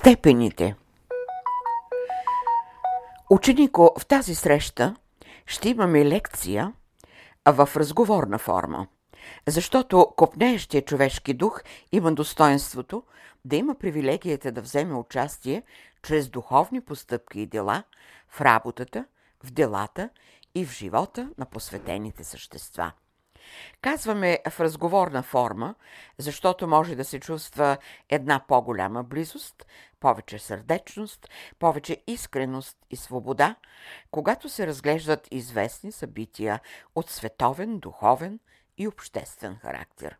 Степените. Ученико, в тази среща ще имаме лекция в разговорна форма, защото копнеещия човешки дух има достоинството да има привилегията да вземе участие чрез духовни постъпки и дела в работата, в делата и в живота на посветените същества – Казваме в разговорна форма, защото може да се чувства една по-голяма близост, повече сърдечност, повече искреност и свобода, когато се разглеждат известни събития от световен, духовен и обществен характер.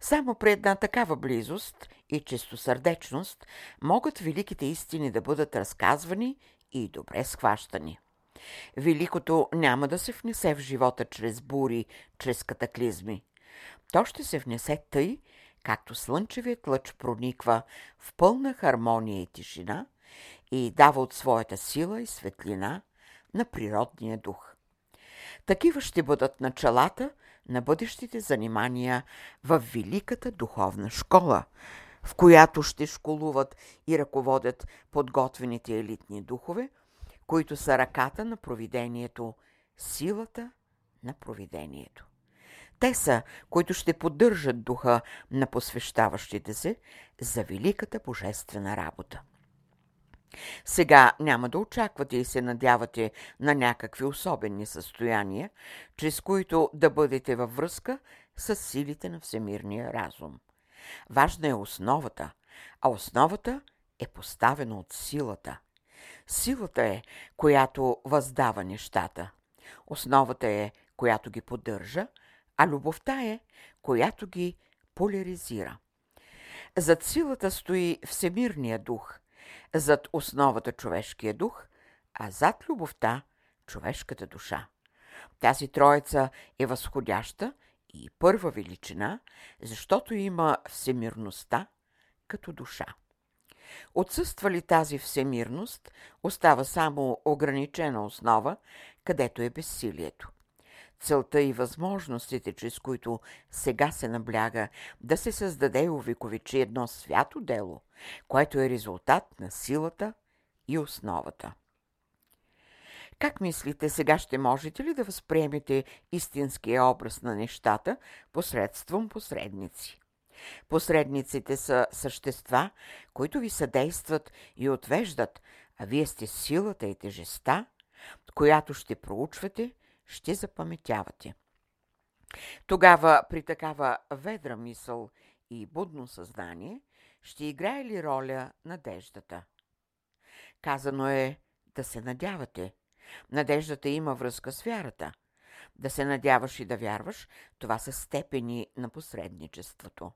Само при една такава близост и чистосърдечност могат великите истини да бъдат разказвани и добре схващани. Великото няма да се внесе в живота чрез бури, чрез катаклизми. То ще се внесе тъй, както слънчевият лъч прониква в пълна хармония и тишина и дава от своята сила и светлина на природния дух. Такива ще бъдат началата на бъдещите занимания в Великата духовна школа, в която ще школуват и ръководят подготвените елитни духове – които са ръката на провидението, силата на провидението. Те са, които ще поддържат духа на посвещаващите се за великата божествена работа. Сега няма да очаквате и се надявате на някакви особени състояния, чрез които да бъдете във връзка с силите на всемирния разум. Важна е основата, а основата е поставена от силата – Силата е, която въздава нещата. Основата е, която ги поддържа, а любовта е, която ги поляризира. Зад силата стои всемирния дух, зад основата човешкия дух, а зад любовта човешката душа. Тази троица е възходяща и първа величина, защото има всемирността като душа. Отсъства ли тази всемирност, остава само ограничена основа, където е безсилието. Целта и възможностите, чрез които сега се набляга да се създаде и увековечи едно свято дело, което е резултат на силата и основата. Как мислите, сега ще можете ли да възприемете истинския образ на нещата посредством посредници? Посредниците са същества, които ви съдействат и отвеждат, а вие сте силата и тежеста, която ще проучвате, ще запаметявате. Тогава при такава ведра мисъл и будно съзнание ще играе ли роля надеждата? Казано е да се надявате. Надеждата има връзка с вярата. Да се надяваш и да вярваш, това са степени на посредничеството.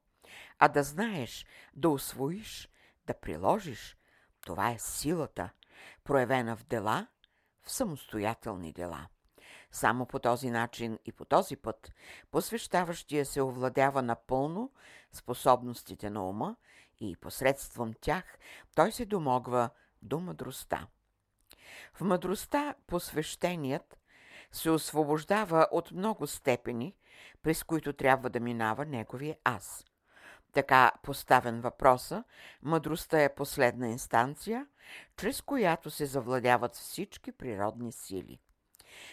А да знаеш, да освоиш, да приложиш, това е силата, проявена в дела, в самостоятелни дела. Само по този начин и по този път посвещаващия се овладява напълно способностите на ума и посредством тях той се домогва до мъдростта. В мъдростта посвещеният се освобождава от много степени, през които трябва да минава неговия аз. Така поставен въпроса, мъдростта е последна инстанция, чрез която се завладяват всички природни сили.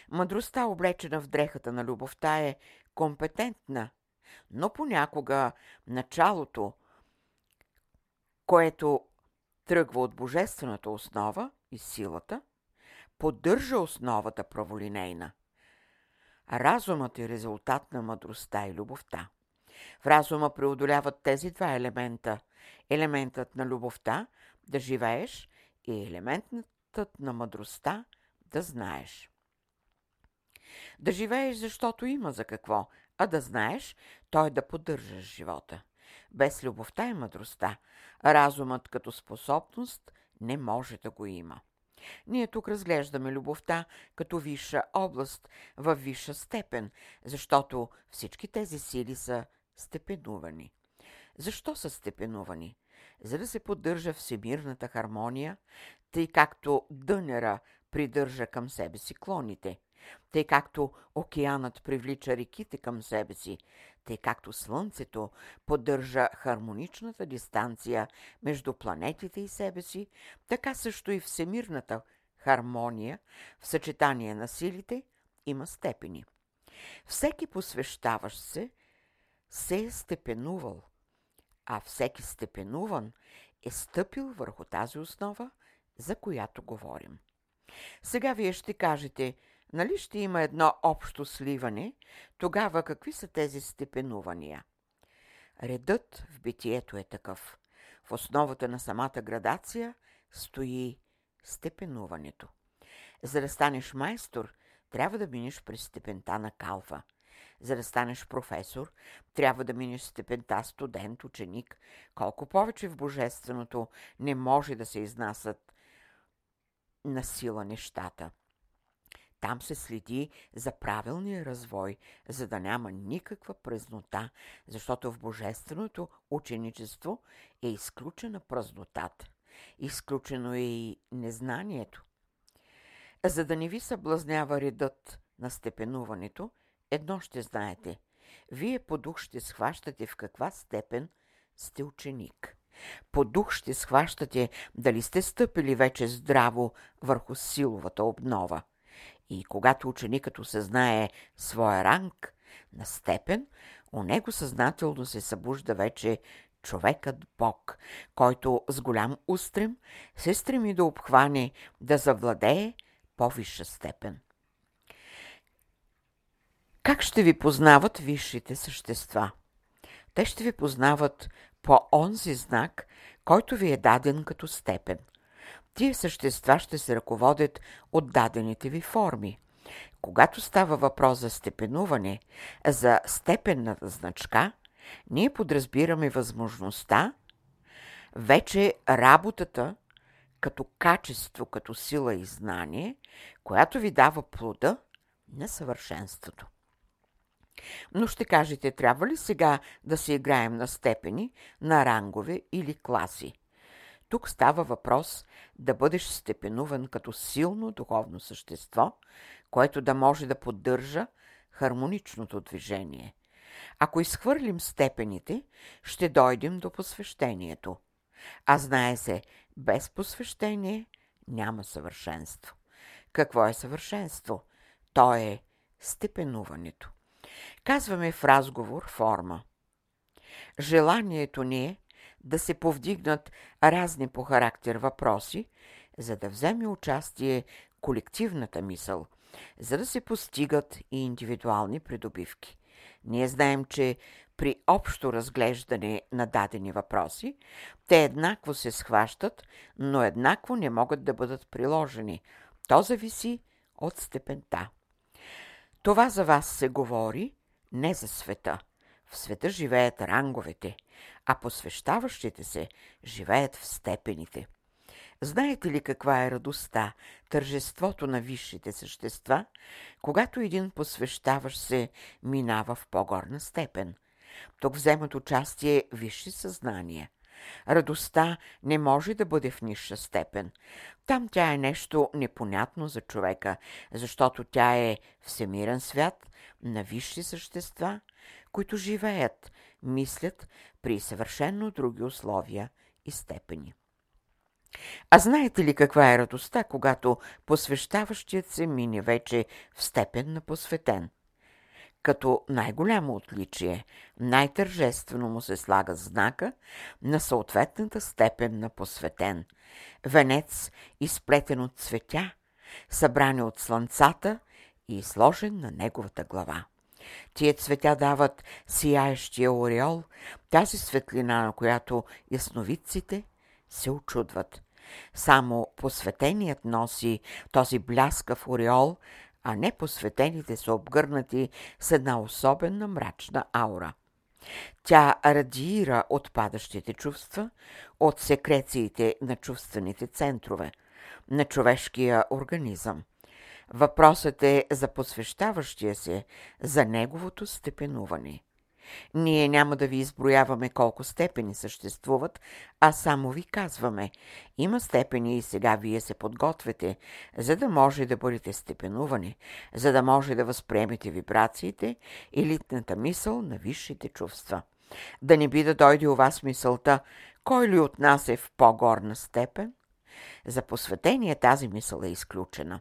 Мъдростта, облечена в дрехата на любовта, е компетентна, но понякога началото, което тръгва от божествената основа и силата, поддържа основата праволинейна. Разумът е резултат на мъдростта и любовта. В разума преодоляват тези два елемента. Елементът на любовта – да живееш и елементът на мъдростта – да знаеш. Да живееш, защото има за какво, а да знаеш, той да поддържаш живота. Без любовта и мъдростта, разумът като способност не може да го има. Ние тук разглеждаме любовта като висша област, в висша степен, защото всички тези сили са степенувани. Защо са степенувани? За да се поддържа всемирната хармония, тъй както дънера придържа към себе си клоните. Тъй както океанът привлича реките към себе си, тъй както Слънцето поддържа хармоничната дистанция между планетите и себе си, така също и всемирната хармония в съчетание на силите има степени. Всеки посвещаващ се се е степенувал, а всеки степенуван е стъпил върху тази основа, за която говорим. Сега вие ще кажете, нали ще има едно общо сливане, тогава какви са тези степенувания? Редът в битието е такъв. В основата на самата градация стои степенуването. За да станеш майстор, трябва да минеш през степента на калфа. За да станеш професор, трябва да минеш степента студент, ученик. Колко повече в Божественото не може да се изнасят на сила нещата. Там се следи за правилния развой, за да няма никаква празнота, защото в Божественото ученичество е изключена празнотата. Изключено е и незнанието. За да не ви съблазнява редът на степенуването, едно ще знаете. Вие по дух ще схващате в каква степен сте ученик. По дух ще схващате дали сте стъпили вече здраво върху силовата обнова. И когато ученикът осъзнае своя ранг на степен, у него съзнателно се събужда вече човекът Бог, който с голям устрем се стреми да обхване, да завладее по-висша степен. Как ще ви познават висшите същества? Те ще ви познават по онзи знак, който ви е даден като степен. Тие същества ще се ръководят от дадените ви форми. Когато става въпрос за степенуване, за степенната значка, ние подразбираме възможността вече работата като качество, като сила и знание, която ви дава плода на съвършенството. Но ще кажете, трябва ли сега да се играем на степени, на рангове или класи? Тук става въпрос да бъдеш степенуван като силно духовно същество, което да може да поддържа хармоничното движение. Ако изхвърлим степените, ще дойдем до посвещението. А знае се, без посвещение няма съвършенство. Какво е съвършенство? То е степенуването. Казваме в разговор форма. Желанието ни е да се повдигнат разни по характер въпроси, за да вземе участие колективната мисъл, за да се постигат и индивидуални придобивки. Ние знаем, че при общо разглеждане на дадени въпроси, те еднакво се схващат, но еднакво не могат да бъдат приложени. То зависи от степента. Това за вас се говори не за света. В света живеят ранговете, а посвещаващите се живеят в степените. Знаете ли каква е радостта, тържеството на висшите същества, когато един посвещаващ се минава в по-горна степен? Тук вземат участие висши съзнания. Радостта не може да бъде в нисша степен. Там тя е нещо непонятно за човека, защото тя е всемирен свят на висши същества, които живеят, мислят при съвършенно други условия и степени. А знаете ли каква е радостта, когато посвещаващият се мине вече в степен на посветен? Като най-голямо отличие, най-тържествено му се слага знака на съответната степен на посветен. Венец, изплетен от цветя, събрани от слънцата и сложен на неговата глава. Тия цветя дават сияещия ореол, тази светлина, на която ясновидците се очудват. Само посветеният носи този бляскав ореол, а не посветените са обгърнати с една особена мрачна аура. Тя радиира от падащите чувства, от секрециите на чувствените центрове, на човешкия организъм. Въпросът е за посвещаващия се, за неговото степенуване. Ние няма да ви изброяваме колко степени съществуват, а само ви казваме. Има степени и сега вие се подготвяте, за да може да бъдете степенувани, за да може да възприемете вибрациите и литната мисъл на висшите чувства. Да не би да дойде у вас мисълта, кой ли от нас е в по-горна степен? За посветение тази мисъл е изключена.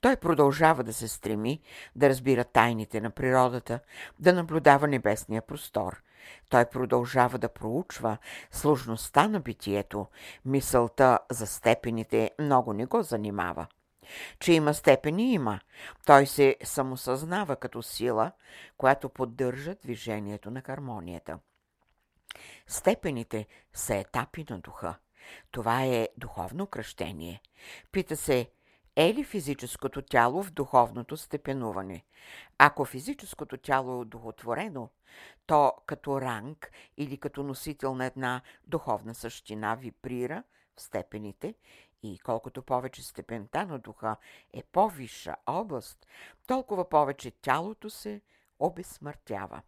Той продължава да се стреми да разбира тайните на природата, да наблюдава небесния простор. Той продължава да проучва сложността на битието. Мисълта за степените много не го занимава. Че има степени, има. Той се самосъзнава като сила, която поддържа движението на хармонията. Степените са етапи на духа. Това е духовно кръщение. Пита се, е ли физическото тяло в духовното степенуване? Ако физическото тяло е удохотворено, то като ранг или като носител на една духовна същина вибрира в степените и колкото повече степента на духа е по-висша област, толкова повече тялото се обезсмъртява.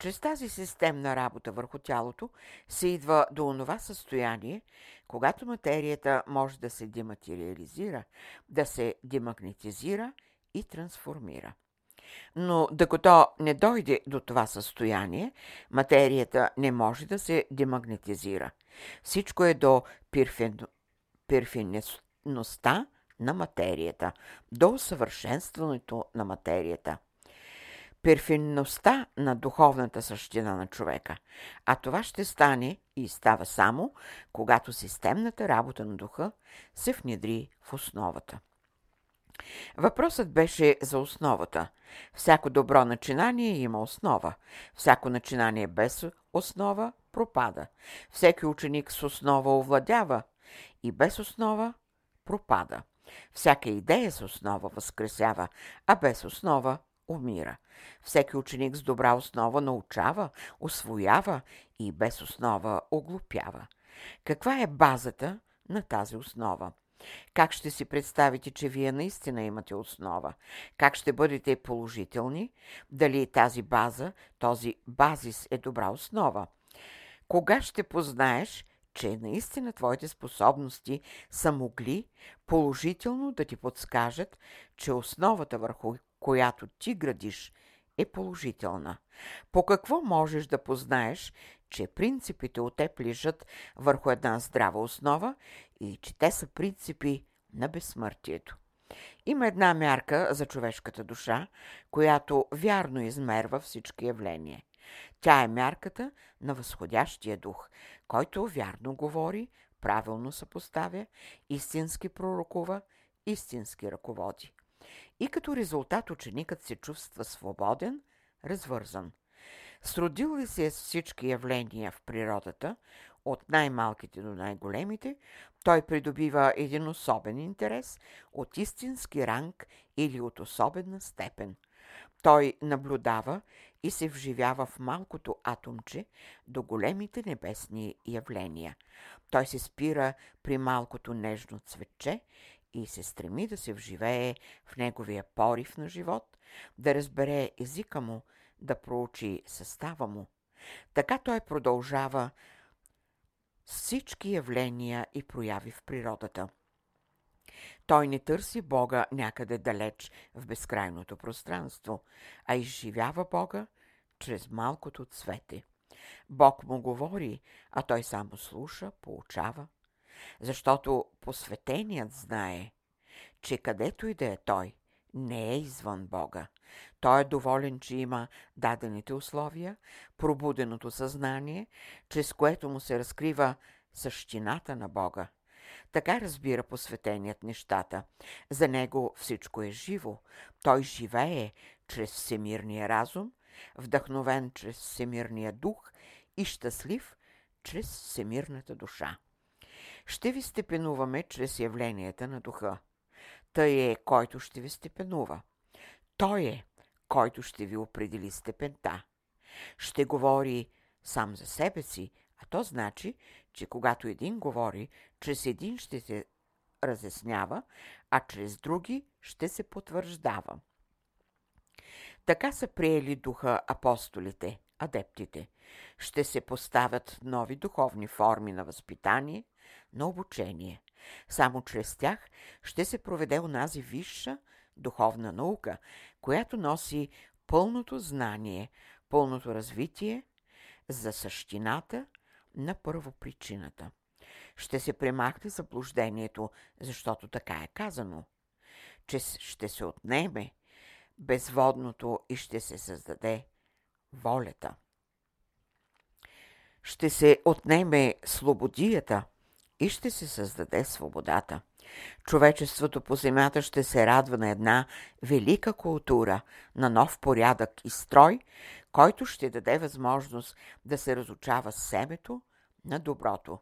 Чрез тази системна работа върху тялото се идва до онова състояние, когато материята може да се дематериализира, да се демагнетизира и трансформира. Но докато не дойде до това състояние, материята не може да се демагнетизира. Всичко е до перфинността на материята, до усъвършенстването на материята – перфинността на духовната същина на човека, а това ще стане и става само, когато системната работа на духа се внедри в основата. Въпросът беше за основата. Всяко добро начинание има основа. Всяко начинание без основа пропада. Всеки ученик с основа овладява и без основа пропада. Всяка идея с основа възкресява, а без основа умира. Всеки ученик с добра основа научава, освоява и без основа оглупява. Каква е базата на тази основа? Как ще си представите, че вие наистина имате основа? Как ще бъдете положителни? Дали тази база, този базис е добра основа? Кога ще познаеш, че наистина твоите способности са могли положително да ти подскажат, че основата върху която ти градиш, е положителна. По какво можеш да познаеш, че принципите от теб лежат върху една здрава основа и че те са принципи на безсмъртието? Има една мярка за човешката душа, която вярно измерва всички явления. Тя е мярката на възходящия дух, който вярно говори, правилно съпоставя, истински пророкува, истински ръководи и като резултат ученикът се чувства свободен, развързан. Сродил ли се с всички явления в природата, от най-малките до най-големите, той придобива един особен интерес от истински ранг или от особена степен. Той наблюдава и се вживява в малкото атомче до големите небесни явления. Той се спира при малкото нежно цветче и се стреми да се вживее в неговия порив на живот, да разбере езика му, да проучи състава му. Така той продължава всички явления и прояви в природата. Той не търси Бога някъде далеч в безкрайното пространство, а изживява Бога чрез малкото цвете. Бог му говори, а той само слуша, получава, защото посветеният знае, че където и да е той, не е извън Бога. Той е доволен, че има дадените условия, пробуденото съзнание, чрез което му се разкрива същината на Бога. Така разбира посветеният нещата. За него всичко е живо. Той живее чрез всемирния разум, вдъхновен чрез всемирния дух и щастлив чрез всемирната душа ще ви степенуваме чрез явленията на духа. Той е, който ще ви степенува. Той е, който ще ви определи степента. Ще говори сам за себе си, а то значи, че когато един говори, чрез един ще се разяснява, а чрез други ще се потвърждава. Така са приели духа апостолите, адептите. Ще се поставят нови духовни форми на възпитание, на обучение. Само чрез тях ще се проведе онази висша духовна наука, която носи пълното знание, пълното развитие за същината на първопричината. Ще се премахне заблуждението, защото така е казано, че ще се отнеме безводното и ще се създаде волята. Ще се отнеме слободията и ще се създаде свободата. Човечеството по земята ще се радва на една велика култура, на нов порядък и строй, който ще даде възможност да се разучава семето на доброто.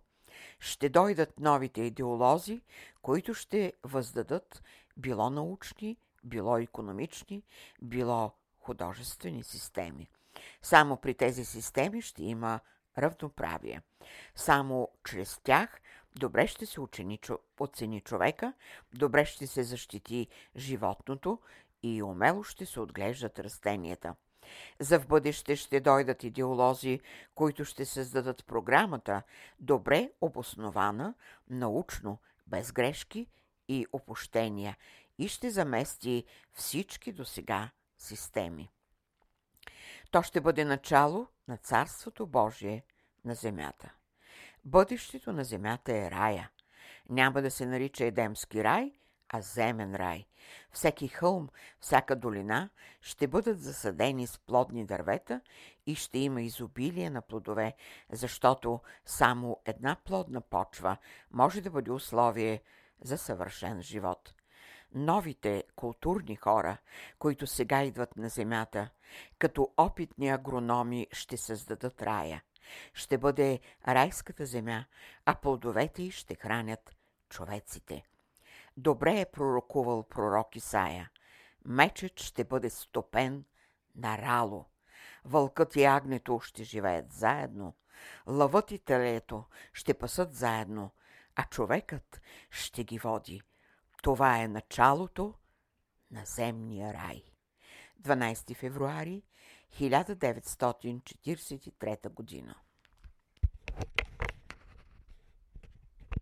Ще дойдат новите идеолози, които ще въздадат било научни, било економични, било художествени системи. Само при тези системи ще има равноправие. Само чрез тях добре ще се учени, оцени човека, добре ще се защити животното и умело ще се отглеждат растенията. За в бъдеще ще дойдат идеолози, които ще създадат програмата, добре обоснована, научно, без грешки и опущения, и ще замести всички до сега системи. То ще бъде начало на Царството Божие на земята. Бъдещето на земята е рая. Няма да се нарича Едемски рай, а земен рай. Всеки хълм, всяка долина ще бъдат засадени с плодни дървета и ще има изобилие на плодове, защото само една плодна почва може да бъде условие за съвършен живот новите културни хора, които сега идват на земята, като опитни агрономи ще създадат рая. Ще бъде райската земя, а плодовете й ще хранят човеците. Добре е пророкувал пророк Исаия. Мечът ще бъде стопен на рало. Вълкът и агнето ще живеят заедно. Лъвът и телето ще пасат заедно, а човекът ще ги води – това е началото на земния рай. 12 февруари 1943 година